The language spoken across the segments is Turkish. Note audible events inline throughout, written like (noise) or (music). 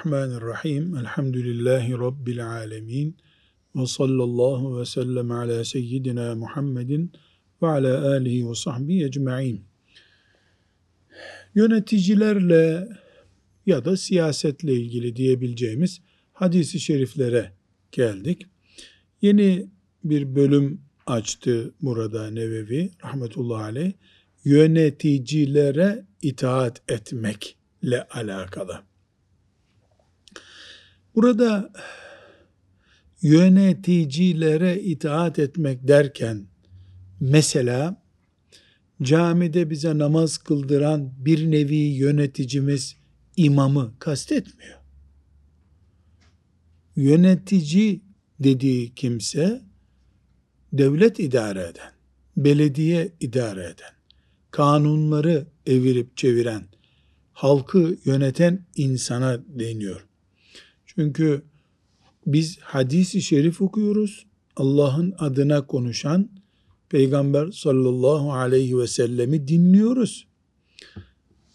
Bismillahirrahmanirrahim. Elhamdülillahi Rabbil alemin. Ve sallallahu ve sellem ala seyyidina Muhammedin ve ala alihi ve sahbihi ecma'in. Yöneticilerle ya da siyasetle ilgili diyebileceğimiz hadisi şeriflere geldik. Yeni bir bölüm açtı burada Nevevi rahmetullahi aleyh. Yöneticilere itaat etmekle alakalı. Burada yöneticilere itaat etmek derken mesela camide bize namaz kıldıran bir nevi yöneticimiz imamı kastetmiyor. Yönetici dediği kimse devlet idare eden, belediye idare eden, kanunları evirip çeviren, halkı yöneten insana deniyor. Çünkü biz hadisi şerif okuyoruz. Allah'ın adına konuşan Peygamber sallallahu aleyhi ve sellemi dinliyoruz.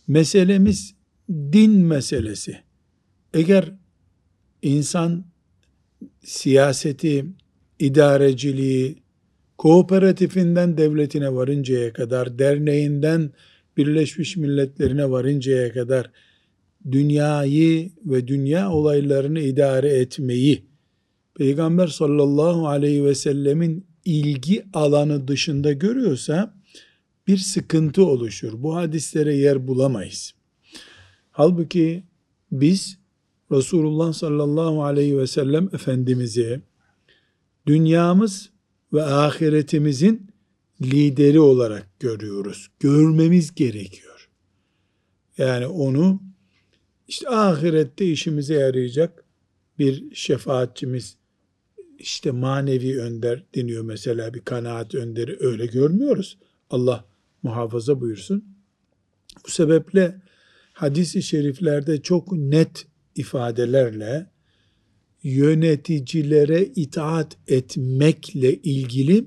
Meselemiz din meselesi. Eğer insan siyaseti, idareciliği, kooperatifinden devletine varıncaya kadar, derneğinden Birleşmiş Milletlerine varıncaya kadar dünyayı ve dünya olaylarını idare etmeyi Peygamber sallallahu aleyhi ve sellemin ilgi alanı dışında görüyorsa bir sıkıntı oluşur. Bu hadislere yer bulamayız. Halbuki biz Resulullah sallallahu aleyhi ve sellem Efendimiz'i dünyamız ve ahiretimizin lideri olarak görüyoruz. Görmemiz gerekiyor. Yani onu işte ahirette işimize yarayacak bir şefaatçimiz, işte manevi önder deniyor mesela bir kanaat önderi öyle görmüyoruz. Allah muhafaza buyursun. Bu sebeple hadis-i şeriflerde çok net ifadelerle yöneticilere itaat etmekle ilgili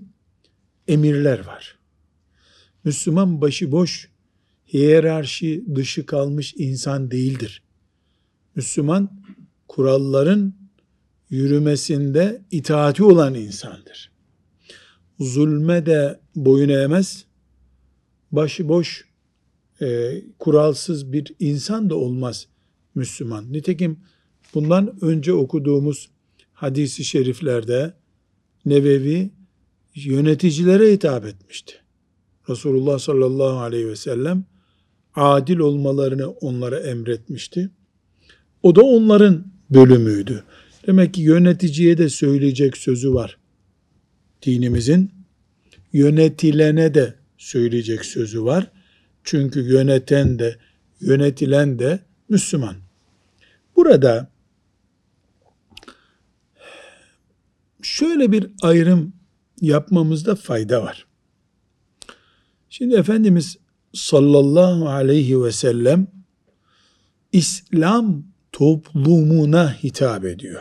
emirler var. Müslüman başıboş, hiyerarşi dışı kalmış insan değildir. Müslüman kuralların yürümesinde itaati olan insandır. Zulme de boyun eğmez, başıboş, e, kuralsız bir insan da olmaz Müslüman. Nitekim bundan önce okuduğumuz hadisi şeriflerde Nevevi yöneticilere hitap etmişti. Resulullah sallallahu aleyhi ve sellem adil olmalarını onlara emretmişti. O da onların bölümüydü. Demek ki yöneticiye de söyleyecek sözü var. Dinimizin yönetilene de söyleyecek sözü var. Çünkü yöneten de yönetilen de Müslüman. Burada şöyle bir ayrım yapmamızda fayda var. Şimdi Efendimiz sallallahu aleyhi ve sellem İslam toplumuna hitap ediyor.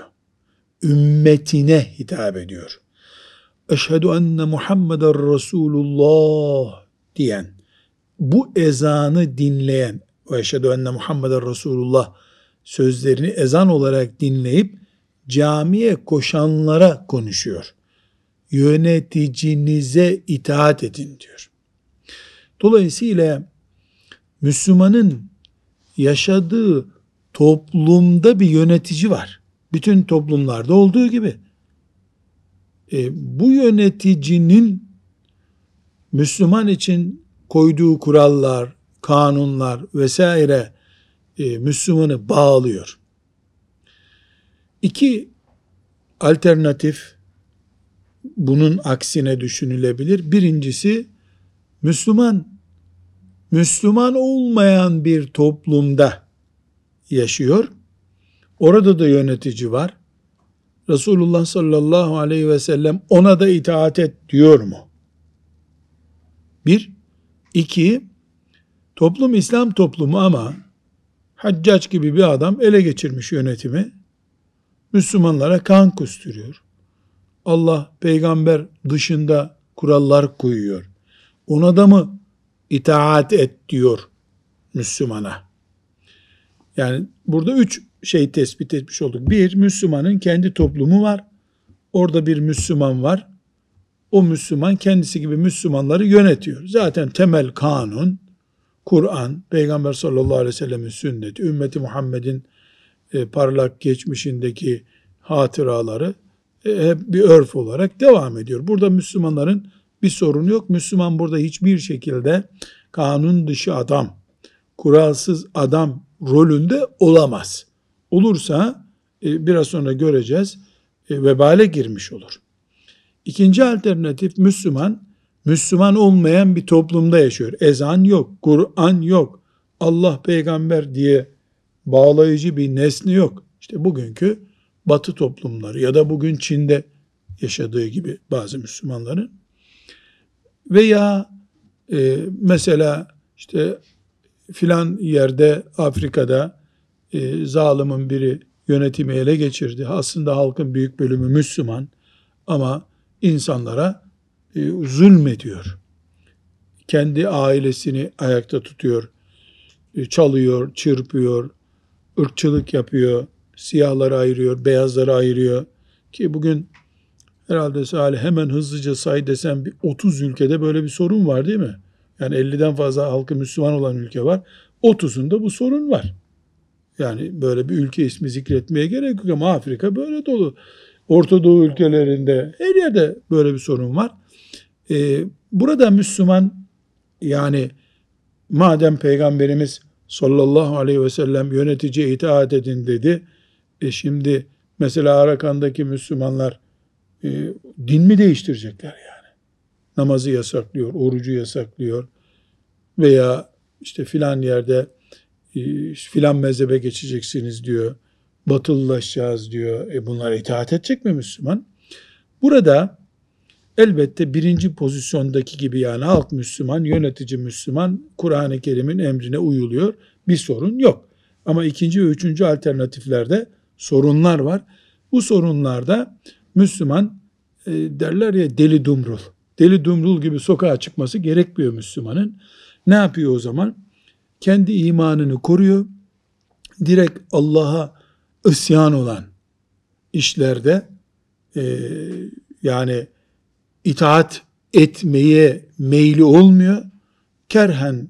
Ümmetine hitap ediyor. Eşhedü enne Muhammeden Resulullah diyen, bu ezanı dinleyen ve eşhedü enne Muhammeden Resulullah sözlerini ezan olarak dinleyip camiye koşanlara konuşuyor. Yöneticinize itaat edin diyor. Dolayısıyla Müslümanın yaşadığı toplumda bir yönetici var. Bütün toplumlarda olduğu gibi. E, bu yöneticinin Müslüman için koyduğu kurallar, kanunlar vesaire e, Müslümanı bağlıyor. İki alternatif bunun aksine düşünülebilir. Birincisi Müslüman Müslüman olmayan bir toplumda yaşıyor. Orada da yönetici var. Resulullah sallallahu aleyhi ve sellem ona da itaat et diyor mu? Bir. iki toplum İslam toplumu ama Haccac gibi bir adam ele geçirmiş yönetimi. Müslümanlara kan kusturuyor. Allah peygamber dışında kurallar koyuyor. Ona da mı itaat et diyor Müslümana? Yani burada üç şey tespit etmiş olduk. Bir, Müslümanın kendi toplumu var. Orada bir Müslüman var. O Müslüman kendisi gibi Müslümanları yönetiyor. Zaten temel kanun, Kur'an, Peygamber sallallahu aleyhi ve sellemin sünneti, ümmeti Muhammed'in e, parlak geçmişindeki hatıraları e, hep bir örf olarak devam ediyor. Burada Müslümanların bir sorunu yok. Müslüman burada hiçbir şekilde kanun dışı adam, kuralsız adam rolünde olamaz. Olursa e, biraz sonra göreceğiz e, vebale girmiş olur. İkinci alternatif Müslüman, Müslüman olmayan bir toplumda yaşıyor. Ezan yok, Kur'an yok, Allah peygamber diye bağlayıcı bir nesne yok. İşte bugünkü batı toplumları ya da bugün Çin'de yaşadığı gibi bazı Müslümanların veya e, mesela işte filan yerde Afrika'da e, zalimin biri yönetimi ele geçirdi. Aslında halkın büyük bölümü Müslüman ama insanlara e, zulmediyor. Kendi ailesini ayakta tutuyor, e, çalıyor, çırpıyor, ırkçılık yapıyor, siyahları ayırıyor, beyazları ayırıyor. Ki bugün herhalde Salih hemen hızlıca say desem bir 30 ülkede böyle bir sorun var değil mi? Yani 50'den fazla halkı Müslüman olan ülke var. 30'unda bu sorun var. Yani böyle bir ülke ismi zikretmeye gerek yok ama Afrika böyle dolu. Orta Doğu ülkelerinde her yerde böyle bir sorun var. Ee, burada Müslüman yani madem Peygamberimiz sallallahu aleyhi ve sellem yöneticiye itaat edin dedi. E şimdi mesela Arakan'daki Müslümanlar e, din mi değiştirecekler yani? Namazı yasaklıyor, orucu yasaklıyor veya işte filan yerde e, filan mezhebe geçeceksiniz diyor. Batılılaşacağız diyor. E bunlar itaat edecek mi Müslüman? Burada elbette birinci pozisyondaki gibi yani halk Müslüman, yönetici Müslüman, Kur'an-ı Kerim'in emrine uyuluyor. Bir sorun yok. Ama ikinci ve üçüncü alternatiflerde sorunlar var. Bu sorunlarda Müslüman e, derler ya deli dumrul. Deli dumrul gibi sokağa çıkması gerekmiyor Müslümanın. Ne yapıyor o zaman? Kendi imanını koruyor. Direkt Allah'a isyan olan işlerde e, yani itaat etmeye meyli olmuyor. Kerhen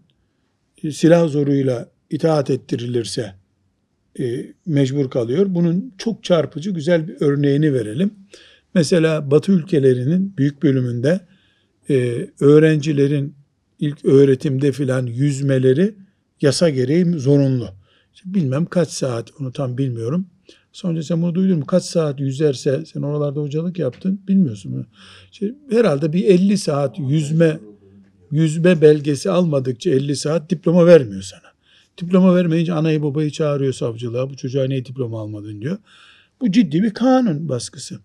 silah zoruyla itaat ettirilirse e, mecbur kalıyor. Bunun çok çarpıcı güzel bir örneğini verelim. Mesela Batı ülkelerinin büyük bölümünde e, öğrencilerin ilk öğretimde filan yüzmeleri yasa gereği zorunlu. Bilmem kaç saat onu tam bilmiyorum. Sonra sen bunu duydun mu? Kaç saat yüzerse sen oralarda hocalık yaptın bilmiyorsun mu? İşte herhalde bir 50 saat yüzme yüzme belgesi almadıkça 50 saat diploma vermiyor sana. Diploma vermeyince anayı babayı çağırıyor savcılığa. Bu çocuğa niye diploma almadın diyor. Bu ciddi bir kanun baskısı.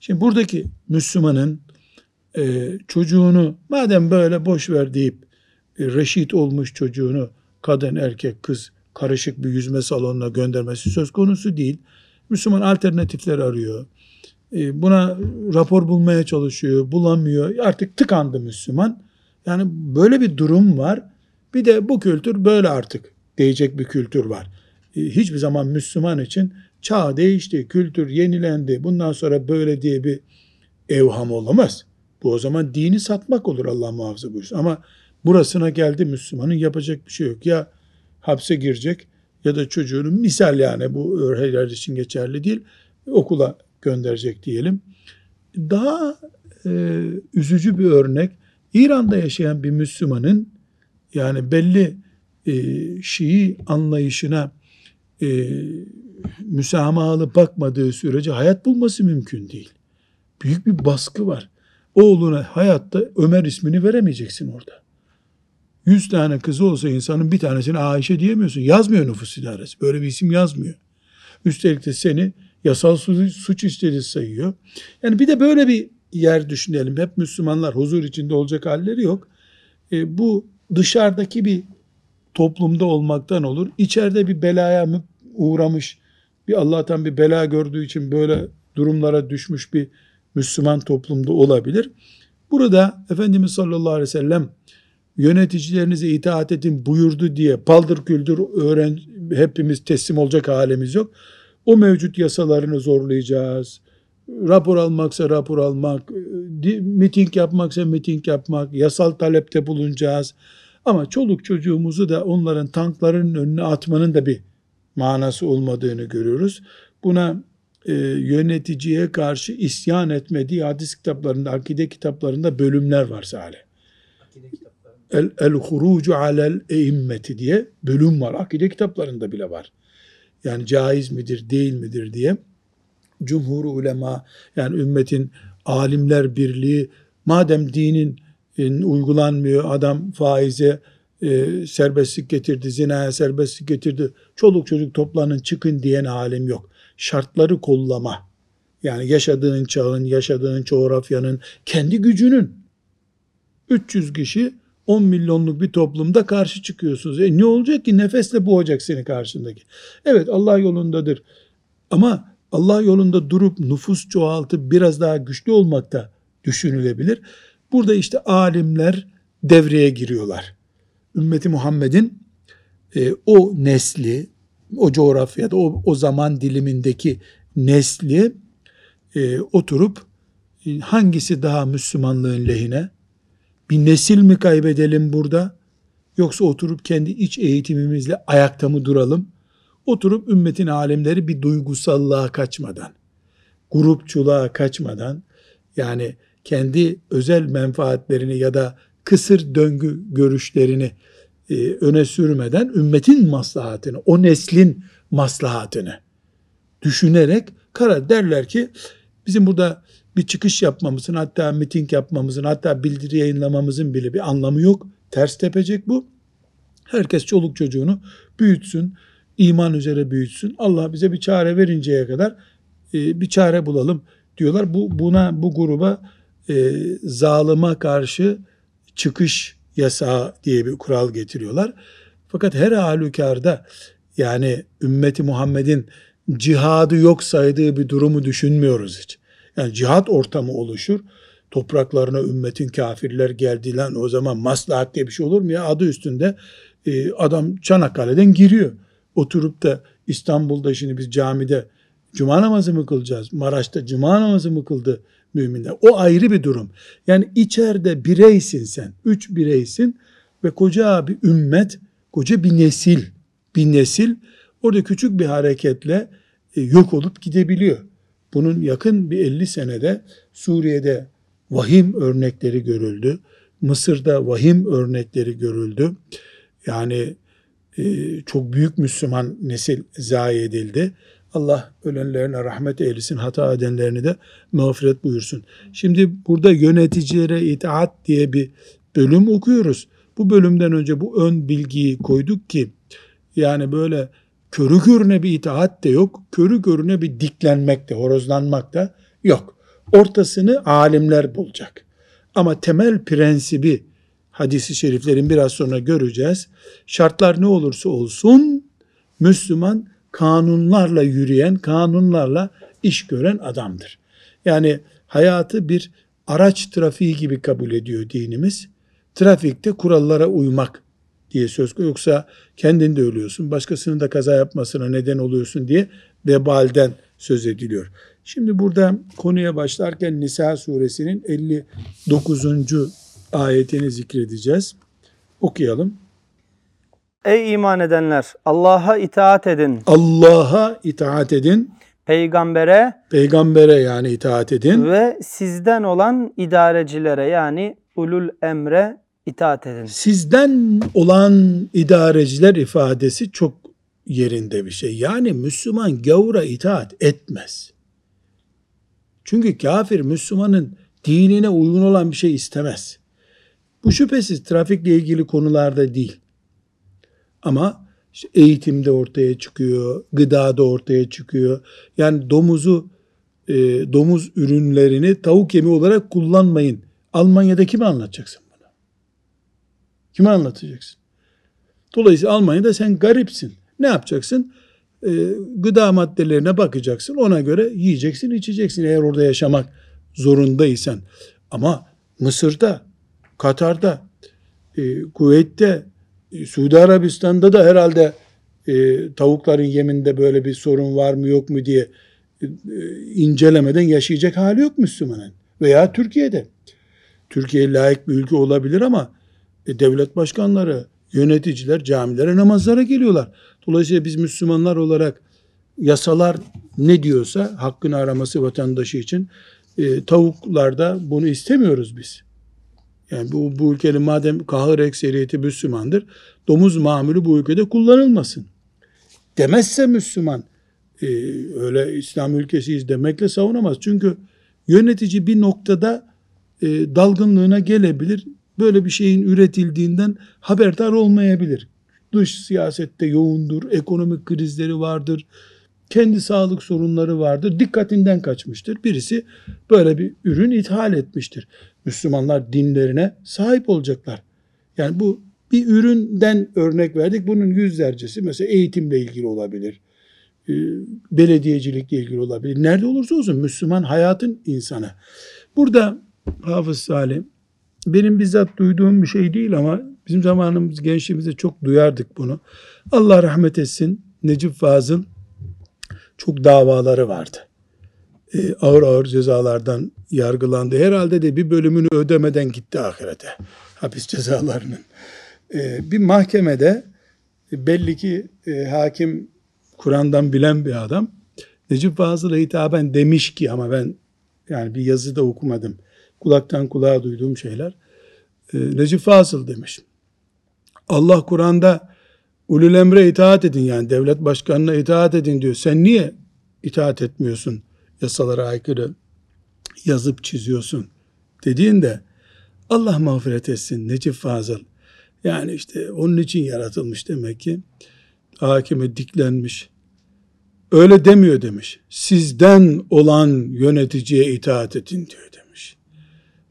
Şimdi buradaki Müslümanın e, çocuğunu madem böyle boş ver deyip e, reşit olmuş çocuğunu kadın erkek kız karışık bir yüzme salonuna göndermesi söz konusu değil. Müslüman alternatifler arıyor. E, buna rapor bulmaya çalışıyor, bulamıyor. Artık tıkandı Müslüman. Yani böyle bir durum var. Bir de bu kültür böyle artık diyecek bir kültür var. E, hiçbir zaman Müslüman için çağ değişti, kültür yenilendi, bundan sonra böyle diye bir evham olamaz. Bu o zaman dini satmak olur Allah muhafaza buyursun. Ama burasına geldi Müslümanın yapacak bir şey yok. Ya hapse girecek ya da çocuğunu misal yani bu her için geçerli değil okula gönderecek diyelim. Daha e, üzücü bir örnek İran'da yaşayan bir Müslümanın yani belli e, Şii anlayışına e, müsamahalı bakmadığı sürece hayat bulması mümkün değil. Büyük bir baskı var. Oğluna hayatta Ömer ismini veremeyeceksin orada. Yüz tane kızı olsa insanın bir tanesini Ayşe diyemiyorsun. Yazmıyor nüfus idaresi. Böyle bir isim yazmıyor. Üstelik de seni yasal suç, işleri sayıyor. Yani bir de böyle bir yer düşünelim. Hep Müslümanlar huzur içinde olacak halleri yok. E, bu dışarıdaki bir toplumda olmaktan olur. İçeride bir belaya uğramış, bir Allah'tan bir bela gördüğü için böyle durumlara düşmüş bir Müslüman toplumda olabilir. Burada Efendimiz sallallahu aleyhi ve sellem yöneticilerinize itaat edin buyurdu diye paldır küldür öğren hepimiz teslim olacak halimiz yok. O mevcut yasalarını zorlayacağız. Rapor almaksa rapor almak, miting yapmaksa miting yapmak, yasal talepte bulunacağız. Ama çoluk çocuğumuzu da onların tankların önüne atmanın da bir manası olmadığını görüyoruz. Buna e, yöneticiye karşı isyan etme diye hadis kitaplarında, akide kitaplarında bölümler var Salih. El, el hurucu alel eimmeti diye bölüm var. Akide kitaplarında bile var. Yani caiz midir, değil midir diye. Cumhur ulema yani ümmetin alimler birliği madem dinin e, uygulanmıyor adam faize e, serbestlik getirdi, zinaya serbestlik getirdi. Çoluk çocuk toplanın çıkın diyen alim yok. Şartları kollama. Yani yaşadığın çağın, yaşadığın coğrafyanın, kendi gücünün. 300 kişi 10 milyonluk bir toplumda karşı çıkıyorsunuz. E ne olacak ki? Nefesle boğacak seni karşındaki. Evet Allah yolundadır. Ama Allah yolunda durup nüfus çoğaltıp biraz daha güçlü olmak da düşünülebilir. Burada işte alimler devreye giriyorlar. Ümmeti Muhammed'in e, o nesli, o coğrafyada, o, o zaman dilimindeki nesli e, oturup e, hangisi daha Müslümanlığın lehine? Bir nesil mi kaybedelim burada? Yoksa oturup kendi iç eğitimimizle ayakta mı duralım? Oturup ümmetin alemleri bir duygusallığa kaçmadan, grupçuluğa kaçmadan, yani kendi özel menfaatlerini ya da kısır döngü görüşlerini e, öne sürmeden ümmetin maslahatını, o neslin maslahatını düşünerek karar derler ki bizim burada bir çıkış yapmamızın hatta miting yapmamızın hatta bildiri yayınlamamızın bile bir anlamı yok. Ters tepecek bu. Herkes çoluk çocuğunu büyütsün, iman üzere büyütsün. Allah bize bir çare verinceye kadar e, bir çare bulalım diyorlar. Bu buna bu gruba e, zalıma karşı çıkış yasağı diye bir kural getiriyorlar. Fakat her halükarda yani ümmeti Muhammed'in cihadı yok saydığı bir durumu düşünmüyoruz hiç. Yani cihat ortamı oluşur. Topraklarına ümmetin kafirler geldi lan o zaman maslahat diye bir şey olur mu ya? Adı üstünde e, adam Çanakkale'den giriyor. Oturup da İstanbul'da şimdi biz camide cuma namazı mı kılacağız? Maraş'ta cuma namazı mı kıldı müminler? O ayrı bir durum. Yani içeride bireysin sen. Üç bireysin ve koca bir ümmet, koca bir nesil, bir nesil orada küçük bir hareketle e, yok olup gidebiliyor. Bunun yakın bir 50 senede Suriye'de vahim örnekleri görüldü. Mısır'da vahim örnekleri görüldü. Yani e, çok büyük Müslüman nesil zayi edildi. Allah ölenlerine rahmet eylesin, hata edenlerini de mağfiret buyursun. Şimdi burada yöneticilere itaat diye bir bölüm okuyoruz. Bu bölümden önce bu ön bilgiyi koyduk ki yani böyle körü körüne bir itaat de yok, körü körüne bir diklenmek de, horozlanmak da yok. Ortasını alimler bulacak. Ama temel prensibi hadisi şeriflerin biraz sonra göreceğiz. Şartlar ne olursa olsun Müslüman kanunlarla yürüyen, kanunlarla iş gören adamdır. Yani hayatı bir araç trafiği gibi kabul ediyor dinimiz. Trafikte kurallara uymak diye söz konusu. Yoksa kendin de ölüyorsun, başkasının da kaza yapmasına neden oluyorsun diye vebalden söz ediliyor. Şimdi burada konuya başlarken Nisa suresinin 59. ayetini zikredeceğiz. Okuyalım. Ey iman edenler Allah'a itaat edin. Allah'a itaat edin. Peygambere Peygambere yani itaat edin. ve sizden olan idarecilere yani ulul emre itaat edin. Sizden olan idareciler ifadesi çok yerinde bir şey. Yani Müslüman gavura itaat etmez. Çünkü kafir Müslümanın dinine uygun olan bir şey istemez. Bu şüphesiz trafikle ilgili konularda değil. Ama işte eğitimde ortaya çıkıyor, gıdada ortaya çıkıyor. Yani domuzu, e, domuz ürünlerini tavuk yemi olarak kullanmayın. Almanya'da kime anlatacaksın bunu? Kime anlatacaksın? Dolayısıyla Almanya'da sen garipsin. Ne yapacaksın? E, gıda maddelerine bakacaksın. Ona göre yiyeceksin, içeceksin eğer orada yaşamak zorundaysan. Ama Mısır'da, Katar'da, e, Kuveyt'te, Suudi Arabistan'da da herhalde e, tavukların yeminde böyle bir sorun var mı yok mu diye e, incelemeden yaşayacak hali yok Müslümanın. Veya Türkiye'de. Türkiye layık bir ülke olabilir ama e, devlet başkanları, yöneticiler camilere namazlara geliyorlar. Dolayısıyla biz Müslümanlar olarak yasalar ne diyorsa hakkını araması vatandaşı için e, tavuklarda bunu istemiyoruz biz. Yani bu, bu ülkenin madem kahır ekseriyeti Müslümandır, domuz mamülü bu ülkede kullanılmasın. Demezse Müslüman, e, öyle İslam ülkesiyiz demekle savunamaz. Çünkü yönetici bir noktada e, dalgınlığına gelebilir. Böyle bir şeyin üretildiğinden haberdar olmayabilir. Dış siyasette yoğundur, ekonomik krizleri vardır, kendi sağlık sorunları vardır, dikkatinden kaçmıştır. Birisi böyle bir ürün ithal etmiştir. Müslümanlar dinlerine sahip olacaklar. Yani bu bir üründen örnek verdik. Bunun yüzlercesi mesela eğitimle ilgili olabilir. e, Belediyecilikle ilgili olabilir. Nerede olursa olsun Müslüman hayatın insanı. Burada Hafız Salih benim bizzat duyduğum bir şey değil ama bizim zamanımız gençliğimizde çok duyardık bunu. Allah rahmet etsin Necip Fazıl çok davaları vardı. Ee, ağır ağır cezalardan yargılandı. Herhalde de bir bölümünü ödemeden gitti ahirete. Hapis cezalarının. Ee, bir mahkemede e, belli ki e, hakim Kur'an'dan bilen bir adam Necip Fazıl'a hitaben demiş ki ama ben yani bir yazıda okumadım. Kulaktan kulağa duyduğum şeyler. Ee, Necip Fazıl demiş. Allah Kur'an'da ulul emre itaat edin yani devlet başkanına itaat edin diyor. Sen niye itaat etmiyorsun? Yasalara aykırı yazıp çiziyorsun dediğinde Allah mağfiret etsin Necip Fazıl. Yani işte onun için yaratılmış demek ki. Hakime diklenmiş. Öyle demiyor demiş. Sizden olan yöneticiye itaat edin diyor demiş.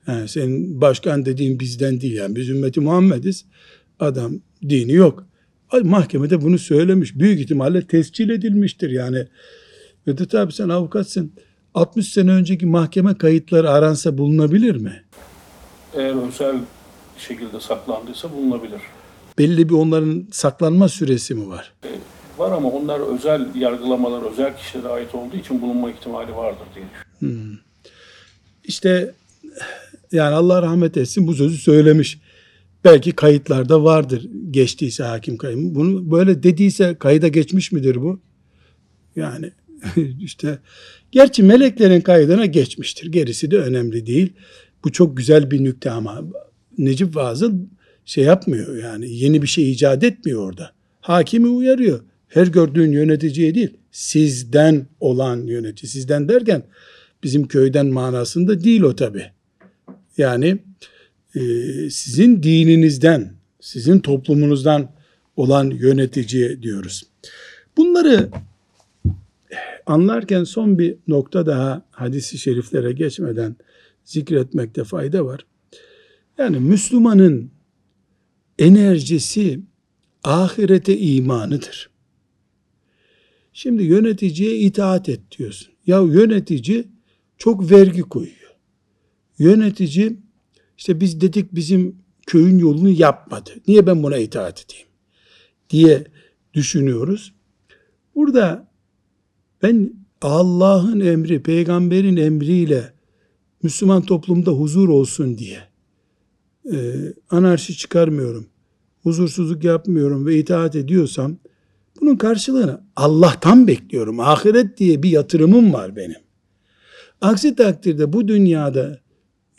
Yani senin başkan dediğin bizden değil yani biz ümmeti Muhammediz. Adam dini yok. Mahkemede bunu söylemiş. Büyük ihtimalle tescil edilmiştir yani. Vedat abi sen avukatsın. 60 sene önceki mahkeme kayıtları aransa bulunabilir mi? Eğer özel şekilde saklandıysa bulunabilir. Belli bir onların saklanma süresi mi var? Var ama onlar özel yargılamalar, özel kişilere ait olduğu için bulunma ihtimali vardır diye düşünüyorum. İşte yani Allah rahmet etsin bu sözü söylemiş. Belki kayıtlarda vardır geçtiyse hakim kayım. Bunu böyle dediyse kayıda geçmiş midir bu? Yani (laughs) işte gerçi meleklerin kaydına geçmiştir. Gerisi de önemli değil. Bu çok güzel bir nükte ama Necip Fazıl şey yapmıyor yani yeni bir şey icat etmiyor orada. Hakimi uyarıyor. Her gördüğün yöneticiye değil sizden olan yönetici. Sizden derken bizim köyden manasında değil o tabi. Yani e, sizin dininizden, sizin toplumunuzdan olan yöneticiye diyoruz. Bunları anlarken son bir nokta daha hadisi şeriflere geçmeden zikretmekte fayda var. Yani Müslümanın enerjisi ahirete imanıdır. Şimdi yöneticiye itaat et diyorsun. Ya yönetici çok vergi koyuyor. Yönetici işte biz dedik bizim köyün yolunu yapmadı. Niye ben buna itaat edeyim? diye düşünüyoruz. Burada ben Allah'ın emri, peygamberin emriyle Müslüman toplumda huzur olsun diye e, anarşi çıkarmıyorum, huzursuzluk yapmıyorum ve itaat ediyorsam bunun karşılığını Allah'tan bekliyorum. Ahiret diye bir yatırımım var benim. Aksi takdirde bu dünyada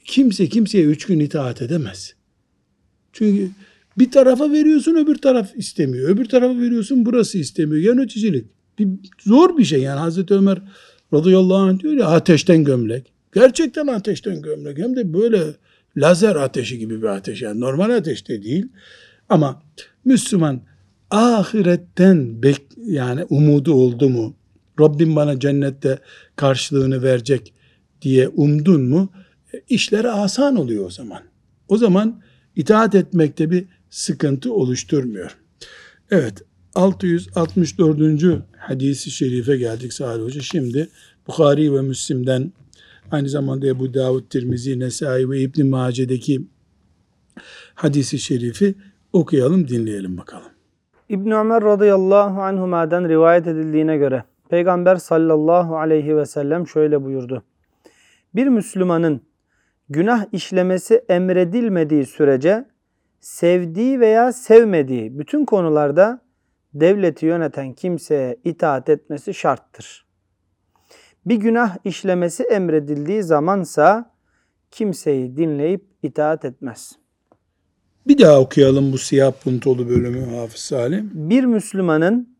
kimse kimseye üç gün itaat edemez. Çünkü bir tarafa veriyorsun öbür taraf istemiyor. Öbür tarafa veriyorsun burası istemiyor. Yöneticilik. Bir, zor bir şey yani Hazreti Ömer radıyallahu anh diyor ya ateşten gömlek. Gerçekten ateşten gömlek. Hem de böyle lazer ateşi gibi bir ateş. Yani normal ateşte değil. Ama Müslüman ahiretten bek yani umudu oldu mu? Rabbim bana cennette karşılığını verecek diye umdun mu? E, işleri asan oluyor o zaman. O zaman itaat etmekte bir sıkıntı oluşturmuyor. Evet 664. hadisi şerife geldik Salih Hoca. Şimdi Bukhari ve Müslim'den aynı zamanda Ebu Davud, Tirmizi, Nesai ve İbn Mace'deki hadisi şerifi okuyalım, dinleyelim bakalım. İbn Ömer radıyallahu anhuma'dan rivayet edildiğine göre Peygamber sallallahu aleyhi ve sellem şöyle buyurdu. Bir Müslümanın günah işlemesi emredilmediği sürece sevdiği veya sevmediği bütün konularda devleti yöneten kimseye itaat etmesi şarttır. Bir günah işlemesi emredildiği zamansa kimseyi dinleyip itaat etmez. Bir daha okuyalım bu siyah puntolu bölümü Hafız Salim. Bir Müslümanın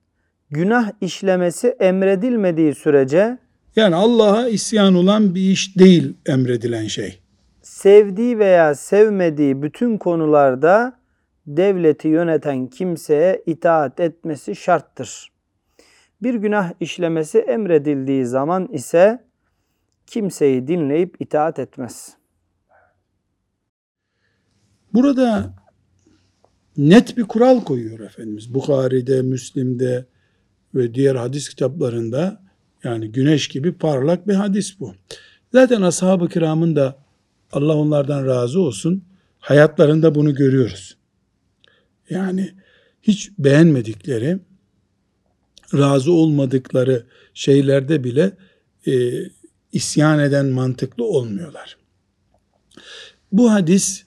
günah işlemesi emredilmediği sürece Yani Allah'a isyan olan bir iş değil emredilen şey. Sevdiği veya sevmediği bütün konularda devleti yöneten kimseye itaat etmesi şarttır. Bir günah işlemesi emredildiği zaman ise kimseyi dinleyip itaat etmez. Burada net bir kural koyuyor Efendimiz. Bukhari'de, Müslim'de ve diğer hadis kitaplarında yani güneş gibi parlak bir hadis bu. Zaten ashab-ı kiramın da Allah onlardan razı olsun hayatlarında bunu görüyoruz. Yani hiç beğenmedikleri, razı olmadıkları şeylerde bile e, isyan eden mantıklı olmuyorlar. Bu hadis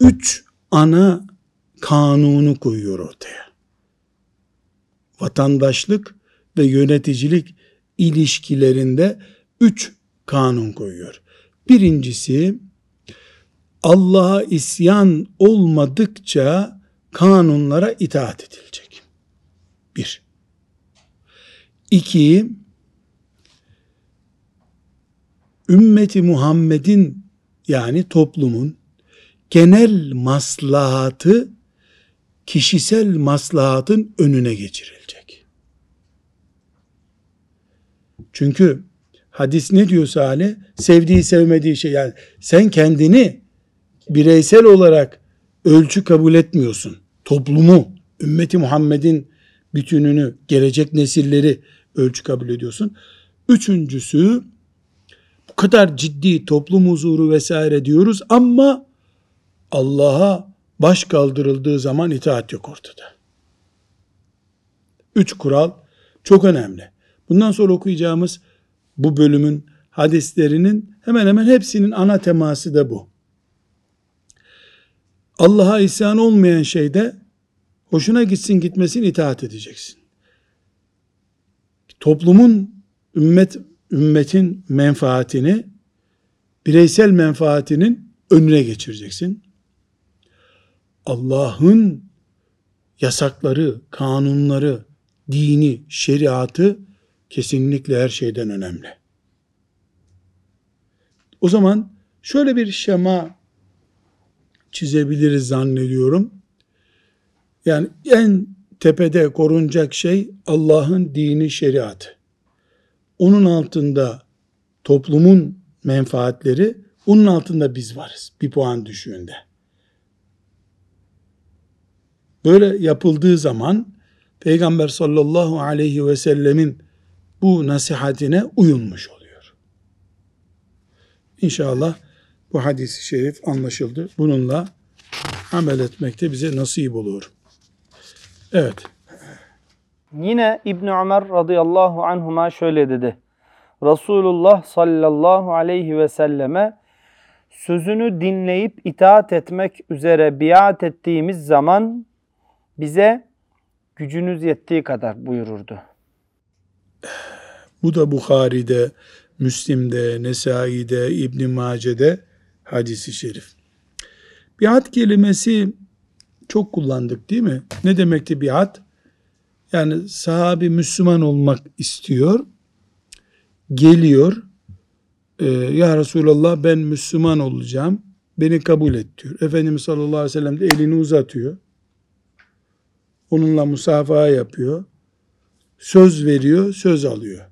üç ana kanunu koyuyor ortaya. Vatandaşlık ve yöneticilik ilişkilerinde üç kanun koyuyor. Birincisi Allah'a isyan olmadıkça kanunlara itaat edilecek. Bir. İki, ümmeti Muhammed'in yani toplumun genel maslahatı kişisel maslahatın önüne geçirilecek. Çünkü hadis ne diyor Salih? Sevdiği sevmediği şey yani sen kendini bireysel olarak ölçü kabul etmiyorsun. Toplumu, ümmeti Muhammed'in bütününü, gelecek nesilleri ölçü kabul ediyorsun. Üçüncüsü bu kadar ciddi toplum huzuru vesaire diyoruz ama Allah'a baş kaldırıldığı zaman itaat yok ortada. Üç kural çok önemli. Bundan sonra okuyacağımız bu bölümün hadislerinin hemen hemen hepsinin ana teması da bu. Allah'a isyan olmayan şeyde hoşuna gitsin gitmesin itaat edeceksin. Toplumun ümmet ümmetin menfaatini bireysel menfaatinin önüne geçireceksin. Allah'ın yasakları, kanunları, dini, şeriatı kesinlikle her şeyden önemli. O zaman şöyle bir şema çizebiliriz zannediyorum. Yani en tepede korunacak şey Allah'ın dini, şeriatı. Onun altında toplumun menfaatleri, onun altında biz varız bir puan düşüğünde. Böyle yapıldığı zaman Peygamber sallallahu aleyhi ve sellemin bu nasihatine uyulmuş oluyor. İnşallah bu hadisi şerif anlaşıldı. Bununla amel etmekte bize nasip olur. Evet. Yine İbn Ömer radıyallahu anhuma şöyle dedi. Resulullah sallallahu aleyhi ve selleme sözünü dinleyip itaat etmek üzere biat ettiğimiz zaman bize gücünüz yettiği kadar buyururdu. Bu da Bukhari'de, Müslim'de, Nesai'de, İbn Mace'de hadisi şerif. Biat kelimesi çok kullandık değil mi? Ne demekti biat? Yani sahabi Müslüman olmak istiyor. Geliyor. E, ya Resulallah ben Müslüman olacağım. Beni kabul et diyor. Efendimiz sallallahu aleyhi ve sellem de elini uzatıyor. Onunla musafaha yapıyor. Söz veriyor, söz alıyor.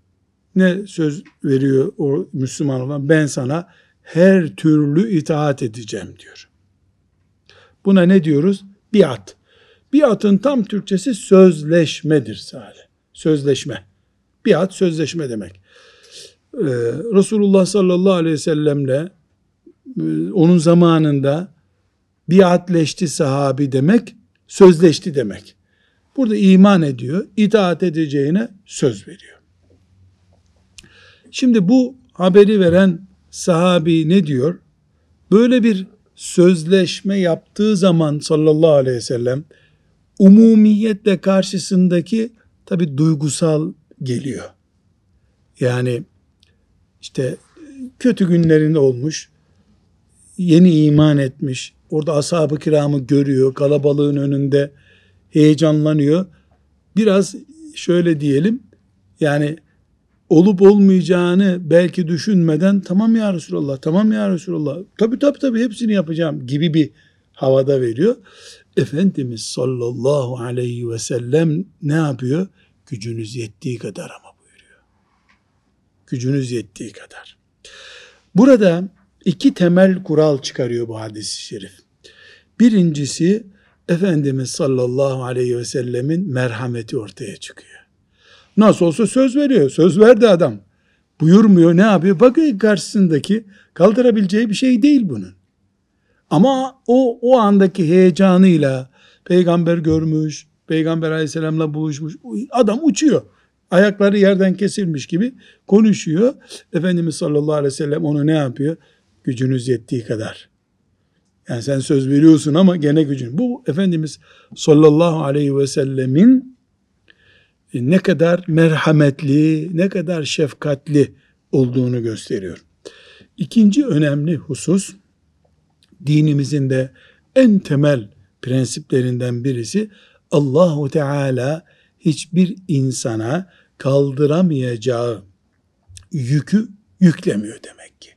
Ne söz veriyor o Müslüman olan? Ben sana her türlü itaat edeceğim diyor. Buna ne diyoruz? Biat. Biatın tam Türkçesi sözleşmedir sadece. Sözleşme. Biat sözleşme demek. Ee, Resulullah sallallahu aleyhi ve sellemle e, onun zamanında biatleşti sahabi demek, sözleşti demek. Burada iman ediyor, itaat edeceğine söz veriyor. Şimdi bu haberi veren sahabi ne diyor? Böyle bir sözleşme yaptığı zaman sallallahu aleyhi ve sellem umumiyetle karşısındaki tabi duygusal geliyor. Yani işte kötü günlerinde olmuş, yeni iman etmiş, orada ashab-ı kiramı görüyor, kalabalığın önünde heyecanlanıyor. Biraz şöyle diyelim, yani olup olmayacağını belki düşünmeden tamam ya Resulallah, tamam ya Resulallah, tabi tabi tabi hepsini yapacağım gibi bir havada veriyor. Efendimiz sallallahu aleyhi ve sellem ne yapıyor? Gücünüz yettiği kadar ama buyuruyor. Gücünüz yettiği kadar. Burada iki temel kural çıkarıyor bu hadis-i şerif. Birincisi Efendimiz sallallahu aleyhi ve sellemin merhameti ortaya çıkıyor. Nasıl olsa söz veriyor. Söz verdi adam. Buyurmuyor ne yapıyor? Bakıyor karşısındaki kaldırabileceği bir şey değil bunun. Ama o o andaki heyecanıyla peygamber görmüş, peygamber aleyhisselamla buluşmuş. Adam uçuyor. Ayakları yerden kesilmiş gibi konuşuyor. Efendimiz sallallahu aleyhi ve sellem onu ne yapıyor? Gücünüz yettiği kadar. Yani sen söz veriyorsun ama gene gücün. Bu Efendimiz sallallahu aleyhi ve sellemin ne kadar merhametli, ne kadar şefkatli olduğunu gösteriyor. İkinci önemli husus, dinimizin de en temel prensiplerinden birisi Allahu Teala hiçbir insana kaldıramayacağı yükü yüklemiyor demek ki.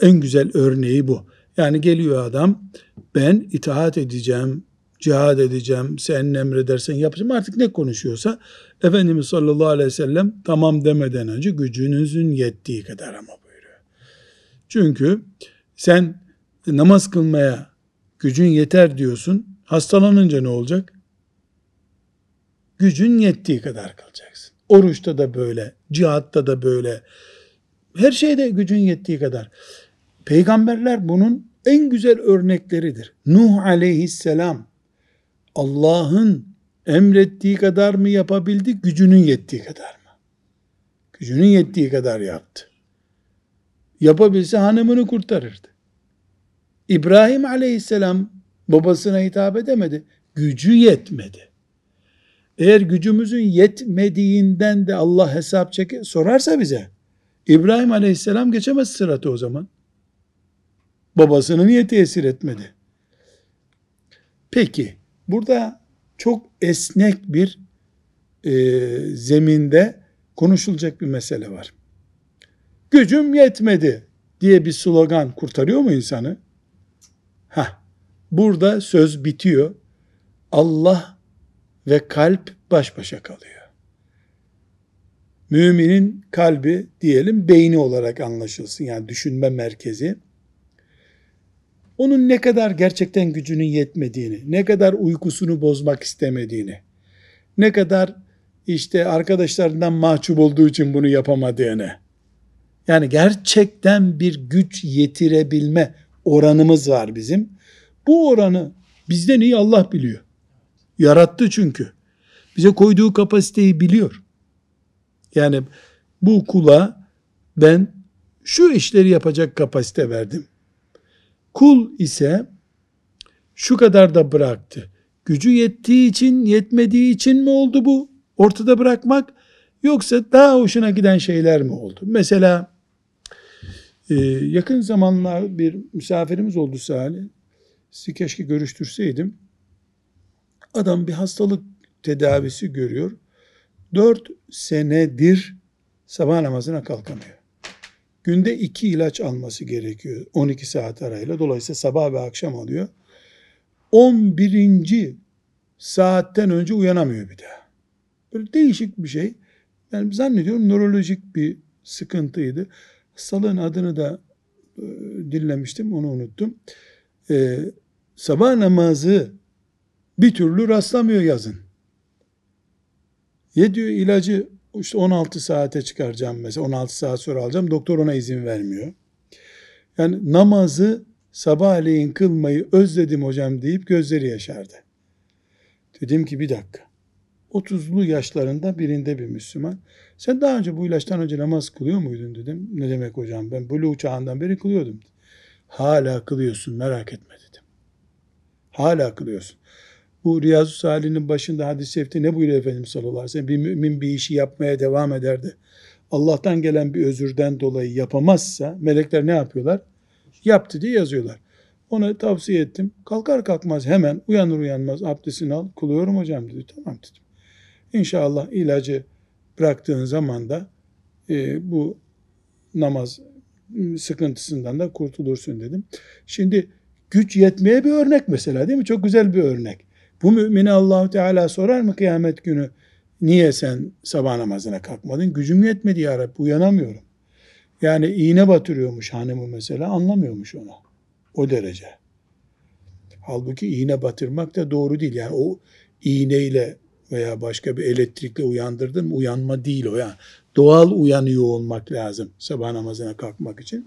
En güzel örneği bu. Yani geliyor adam ben itaat edeceğim, cihad edeceğim, sen emredersen yapacağım artık ne konuşuyorsa Efendimiz sallallahu aleyhi ve sellem tamam demeden önce gücünüzün yettiği kadar ama buyuruyor. Çünkü sen namaz kılmaya gücün yeter diyorsun. Hastalanınca ne olacak? Gücün yettiği kadar kalacaksın. Oruçta da böyle, cihatta da böyle. Her şeyde gücün yettiği kadar. Peygamberler bunun en güzel örnekleridir. Nuh aleyhisselam Allah'ın emrettiği kadar mı yapabildi, gücünün yettiği kadar mı? Gücünün yettiği kadar yaptı. Yapabilse hanımını kurtarırdı. İbrahim aleyhisselam babasına hitap edemedi. Gücü yetmedi. Eğer gücümüzün yetmediğinden de Allah hesap çeker, sorarsa bize, İbrahim aleyhisselam geçemez sıratı o zaman. Babasını niye tesir etmedi? Peki, burada çok esnek bir e, zeminde konuşulacak bir mesele var. Gücüm yetmedi diye bir slogan kurtarıyor mu insanı? Ha, burada söz bitiyor. Allah ve kalp baş başa kalıyor. Müminin kalbi diyelim beyni olarak anlaşılsın yani düşünme merkezi. Onun ne kadar gerçekten gücünün yetmediğini, ne kadar uykusunu bozmak istemediğini, ne kadar işte arkadaşlarından mahcup olduğu için bunu yapamadığını, yani gerçekten bir güç yetirebilme oranımız var bizim. Bu oranı bizden iyi Allah biliyor. Yarattı çünkü. Bize koyduğu kapasiteyi biliyor. Yani bu kula ben şu işleri yapacak kapasite verdim. Kul ise şu kadar da bıraktı. Gücü yettiği için, yetmediği için mi oldu bu? Ortada bırakmak yoksa daha hoşuna giden şeyler mi oldu? Mesela e, yakın zamanlar bir misafirimiz oldu Salih. Sizi keşke görüştürseydim. Adam bir hastalık tedavisi görüyor. Dört senedir sabah namazına kalkamıyor. Günde iki ilaç alması gerekiyor 12 saat arayla. Dolayısıyla sabah ve akşam alıyor. 11. saatten önce uyanamıyor bir daha. Böyle değişik bir şey. Yani zannediyorum nörolojik bir sıkıntıydı. Hastalığın adını da e, dinlemiştim, onu unuttum. E, sabah namazı bir türlü rastlamıyor yazın. Ye diyor ilacı işte 16 saate çıkaracağım mesela 16 saat sonra alacağım. Doktor ona izin vermiyor. Yani namazı sabahleyin kılmayı özledim hocam deyip gözleri yaşardı. Dedim ki bir dakika. 30'lu yaşlarında birinde bir Müslüman. Sen daha önce bu ilaçtan önce namaz kılıyor muydun dedim. Ne demek hocam ben buluğ çağından beri kılıyordum. Hala kılıyorsun merak etme dedim. Hala kılıyorsun. Bu Riyazu Salih'in başında hadis-i şerifte ne buyuruyor Efendimiz sallallahu aleyhi ve sellem? Bir mümin bir işi yapmaya devam ederdi. Allah'tan gelen bir özürden dolayı yapamazsa melekler ne yapıyorlar? Yaptı diye yazıyorlar. Ona tavsiye ettim. Kalkar kalkmaz hemen uyanır uyanmaz abdestini al. Kılıyorum hocam dedi. Tamam dedim. İnşallah ilacı bıraktığın zaman da e, bu namaz sıkıntısından da kurtulursun dedim. Şimdi güç yetmeye bir örnek mesela değil mi? Çok güzel bir örnek. Bu mümine Allahu Teala sorar mı kıyamet günü? Niye sen sabah namazına kalkmadın? Gücüm yetmedi ya Rabbi uyanamıyorum. Yani iğne batırıyormuş hanımı mesela anlamıyormuş onu. O derece. Halbuki iğne batırmak da doğru değil. Yani o iğneyle veya başka bir elektrikle uyandırdın mı uyanma değil o yani. Doğal uyanıyor olmak lazım sabah namazına kalkmak için.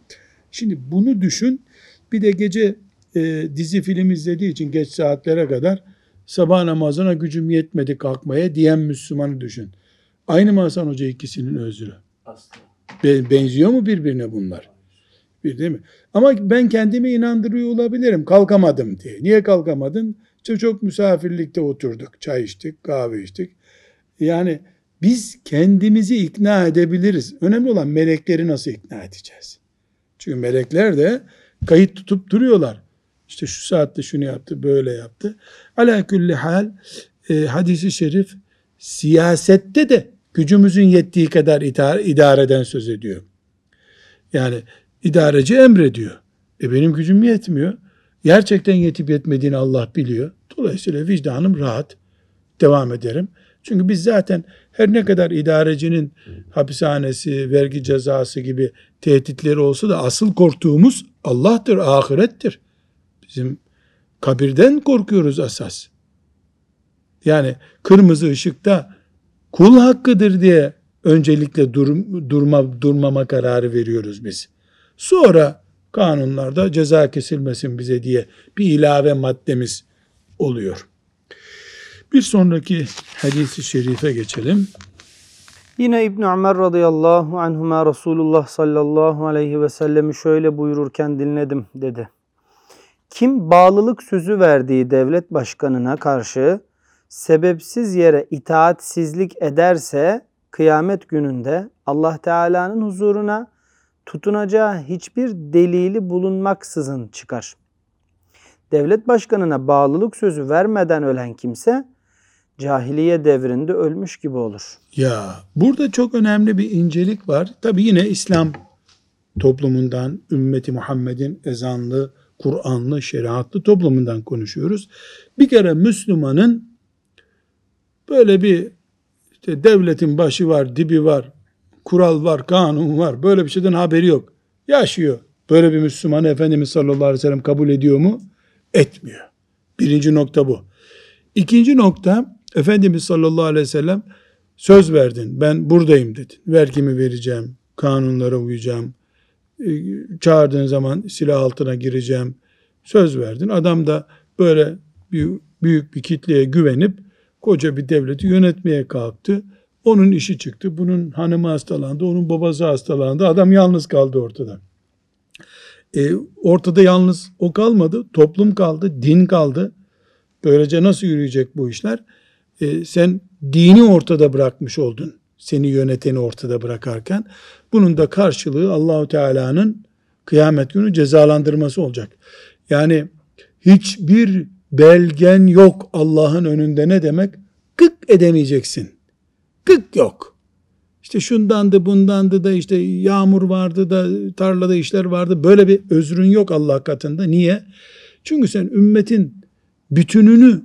Şimdi bunu düşün. Bir de gece e, dizi film izlediği için geç saatlere kadar sabah namazına gücüm yetmedi kalkmaya diyen Müslümanı düşün. Aynı mı Hasan Hoca ikisinin özrü? Be- benziyor mu birbirine bunlar? Bir değil mi? Ama ben kendimi inandırıyor olabilirim. Kalkamadım diye. Niye kalkamadın? İşte çok misafirlikte oturduk. Çay içtik, kahve içtik. Yani biz kendimizi ikna edebiliriz. Önemli olan melekleri nasıl ikna edeceğiz? Çünkü melekler de kayıt tutup duruyorlar. İşte şu saatte şunu yaptı, böyle yaptı. Ala külli hal e, hadisi şerif siyasette de gücümüzün yettiği kadar idare, idareden söz ediyor. Yani idareci emrediyor. E benim gücüm yetmiyor. Gerçekten yetip yetmediğini Allah biliyor. Dolayısıyla vicdanım rahat. Devam ederim. Çünkü biz zaten her ne kadar idarecinin hapishanesi, vergi cezası gibi tehditleri olsa da asıl korktuğumuz Allah'tır, ahirettir. Bizim kabirden korkuyoruz asas. Yani kırmızı ışıkta kul hakkıdır diye öncelikle dur, durma, durmama kararı veriyoruz biz. Sonra kanunlarda ceza kesilmesin bize diye bir ilave maddemiz oluyor. Bir sonraki hadisi şerife geçelim. Yine İbn Ömer radıyallahu anhuma Resulullah sallallahu aleyhi ve sellemi şöyle buyururken dinledim dedi. Kim bağlılık sözü verdiği devlet başkanına karşı sebepsiz yere itaatsizlik ederse kıyamet gününde Allah Teala'nın huzuruna tutunacağı hiçbir delili bulunmaksızın çıkar. Devlet başkanına bağlılık sözü vermeden ölen kimse cahiliye devrinde ölmüş gibi olur. Ya burada çok önemli bir incelik var. Tabi yine İslam toplumundan, ümmeti Muhammed'in ezanlı, Kur'anlı, şeriatlı toplumundan konuşuyoruz. Bir kere Müslümanın böyle bir işte devletin başı var, dibi var, kural var, kanun var. Böyle bir şeyden haberi yok. Yaşıyor. Böyle bir Müslümanı Efendimiz sallallahu aleyhi ve sellem kabul ediyor mu? Etmiyor. Birinci nokta bu. İkinci nokta Efendimiz sallallahu aleyhi ve sellem söz verdin. Ben buradayım dedin. Vergimi vereceğim. Kanunlara uyacağım. Çağırdığın zaman silah altına gireceğim. Söz verdin. Adam da böyle büyük bir kitleye güvenip koca bir devleti yönetmeye kalktı. Onun işi çıktı. Bunun hanımı hastalandı. Onun babası hastalandı. Adam yalnız kaldı ortada. E, ortada yalnız o kalmadı. Toplum kaldı. Din kaldı. Böylece nasıl yürüyecek bu işler? E, sen dini ortada bırakmış oldun. Seni yöneteni ortada bırakarken. Bunun da karşılığı Allahu Teala'nın kıyamet günü cezalandırması olacak. Yani hiçbir belgen yok Allah'ın önünde ne demek? Gık edemeyeceksin. Gık yok. İşte şundandı bundandı da işte yağmur vardı da tarlada işler vardı. Böyle bir özrün yok Allah katında. Niye? Çünkü sen ümmetin bütününü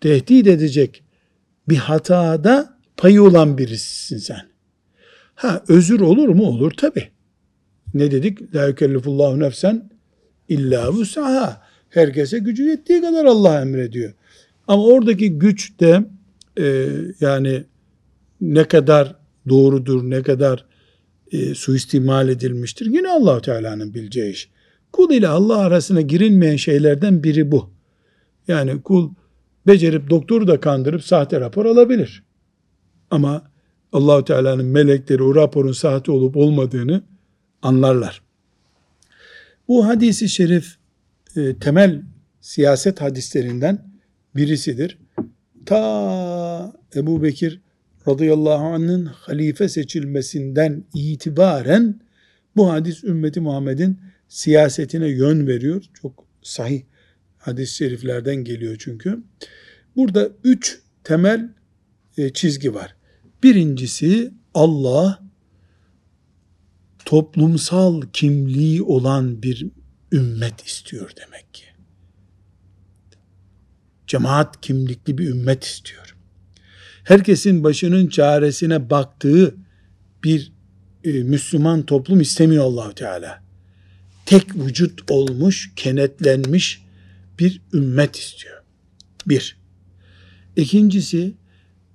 tehdit edecek bir hatada payı olan birisisin sen. Ha özür olur mu? Olur tabi. Ne dedik? La yükellifullahu nefsen illa vus'aha. Herkese gücü yettiği kadar Allah emrediyor. Ama oradaki güç de e, yani ne kadar doğrudur, ne kadar e, suistimal edilmiştir. Yine allah Teala'nın bileceği iş. Kul ile Allah arasına girilmeyen şeylerden biri bu. Yani kul becerip doktoru da kandırıp sahte rapor alabilir. Ama Allahu Teala'nın melekleri o raporun sahte olup olmadığını anlarlar. Bu hadisi şerif e, temel siyaset hadislerinden birisidir. Ta Ebu Bekir radıyallahu anh'ın halife seçilmesinden itibaren bu hadis ümmeti Muhammed'in siyasetine yön veriyor. Çok sahih hadis-i şeriflerden geliyor çünkü. Burada üç temel e, çizgi var. Birincisi Allah toplumsal kimliği olan bir ümmet istiyor demek ki. Cemaat kimlikli bir ümmet istiyor. Herkesin başının çaresine baktığı bir e, Müslüman toplum istemiyor Allahu Teala. Tek vücut olmuş, kenetlenmiş bir ümmet istiyor. Bir. İkincisi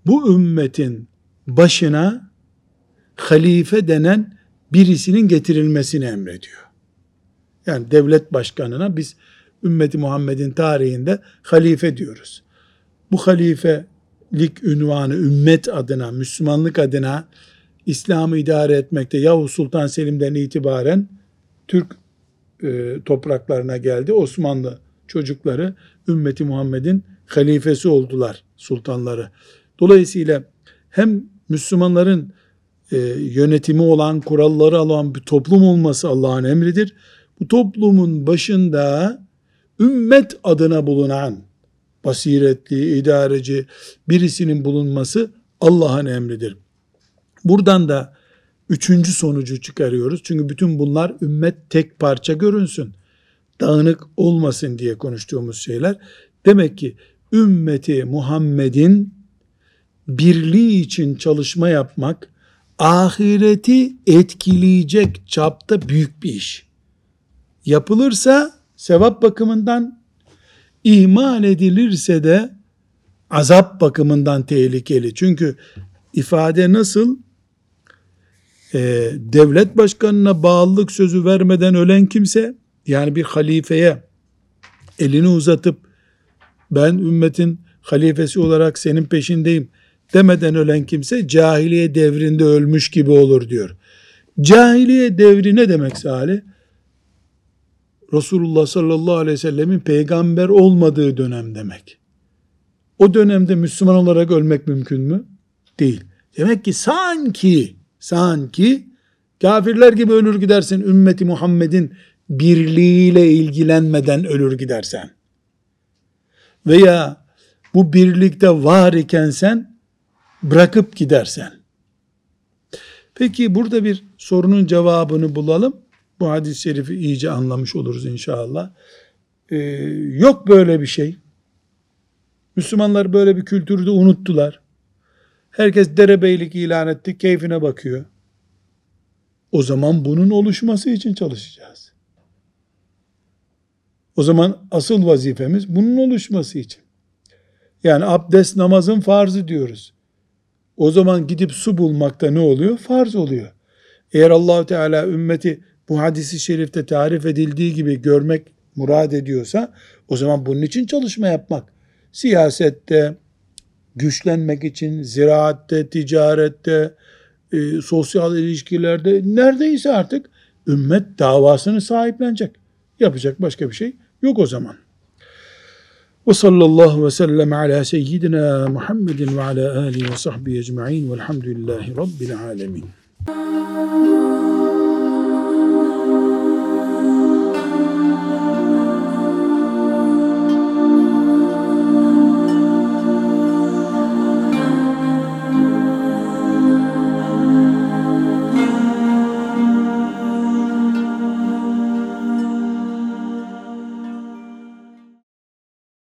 bu ümmetin başına halife denen birisinin getirilmesini emrediyor. Yani devlet başkanına biz ümmeti Muhammed'in tarihinde halife diyoruz. Bu halifelik ünvanı ümmet adına, Müslümanlık adına İslam'ı idare etmekte Yavuz Sultan Selim'den itibaren Türk e, topraklarına geldi. Osmanlı çocukları ümmeti Muhammed'in halifesi oldular sultanları. Dolayısıyla hem Müslümanların e, yönetimi olan, kuralları olan bir toplum olması Allah'ın emridir. Bu toplumun başında ümmet adına bulunan basiretli, idareci birisinin bulunması Allah'ın emridir. Buradan da üçüncü sonucu çıkarıyoruz. Çünkü bütün bunlar ümmet tek parça görünsün. Dağınık olmasın diye konuştuğumuz şeyler. Demek ki ümmeti Muhammed'in birliği için çalışma yapmak ahireti etkileyecek çapta büyük bir iş. Yapılırsa sevap bakımından ihmal edilirse de azap bakımından tehlikeli. Çünkü ifade nasıl? Ee, devlet başkanına bağlılık sözü vermeden ölen kimse yani bir halifeye elini uzatıp ben ümmetin halifesi olarak senin peşindeyim demeden ölen kimse cahiliye devrinde ölmüş gibi olur diyor. Cahiliye devri ne demek Salih? Resulullah sallallahu aleyhi ve sellemin peygamber olmadığı dönem demek. O dönemde Müslüman olarak ölmek mümkün mü? Değil. Demek ki sanki, sanki kafirler gibi ölür gidersin ümmeti Muhammed'in birliğiyle ilgilenmeden ölür gidersen. Veya bu birlikte var iken sen bırakıp gidersen. Peki burada bir sorunun cevabını bulalım. Bu hadis-i şerifi iyice anlamış oluruz inşallah. Ee, yok böyle bir şey. Müslümanlar böyle bir kültürü de unuttular. Herkes derebeylik ilan etti, keyfine bakıyor. O zaman bunun oluşması için çalışacağız. O zaman asıl vazifemiz bunun oluşması için. Yani abdest namazın farzı diyoruz. O zaman gidip su bulmakta ne oluyor? Farz oluyor. Eğer allah Teala ümmeti bu hadisi şerifte tarif edildiği gibi görmek murad ediyorsa o zaman bunun için çalışma yapmak. Siyasette, güçlenmek için, ziraatte, ticarette, e, sosyal ilişkilerde neredeyse artık ümmet davasını sahiplenecek. Yapacak başka bir şey yok o zaman. Ve sallallahu ve sellem ala seyyidina Muhammedin ve ala alihi ve sahbihi ecma'in velhamdülillahi rabbil alemin.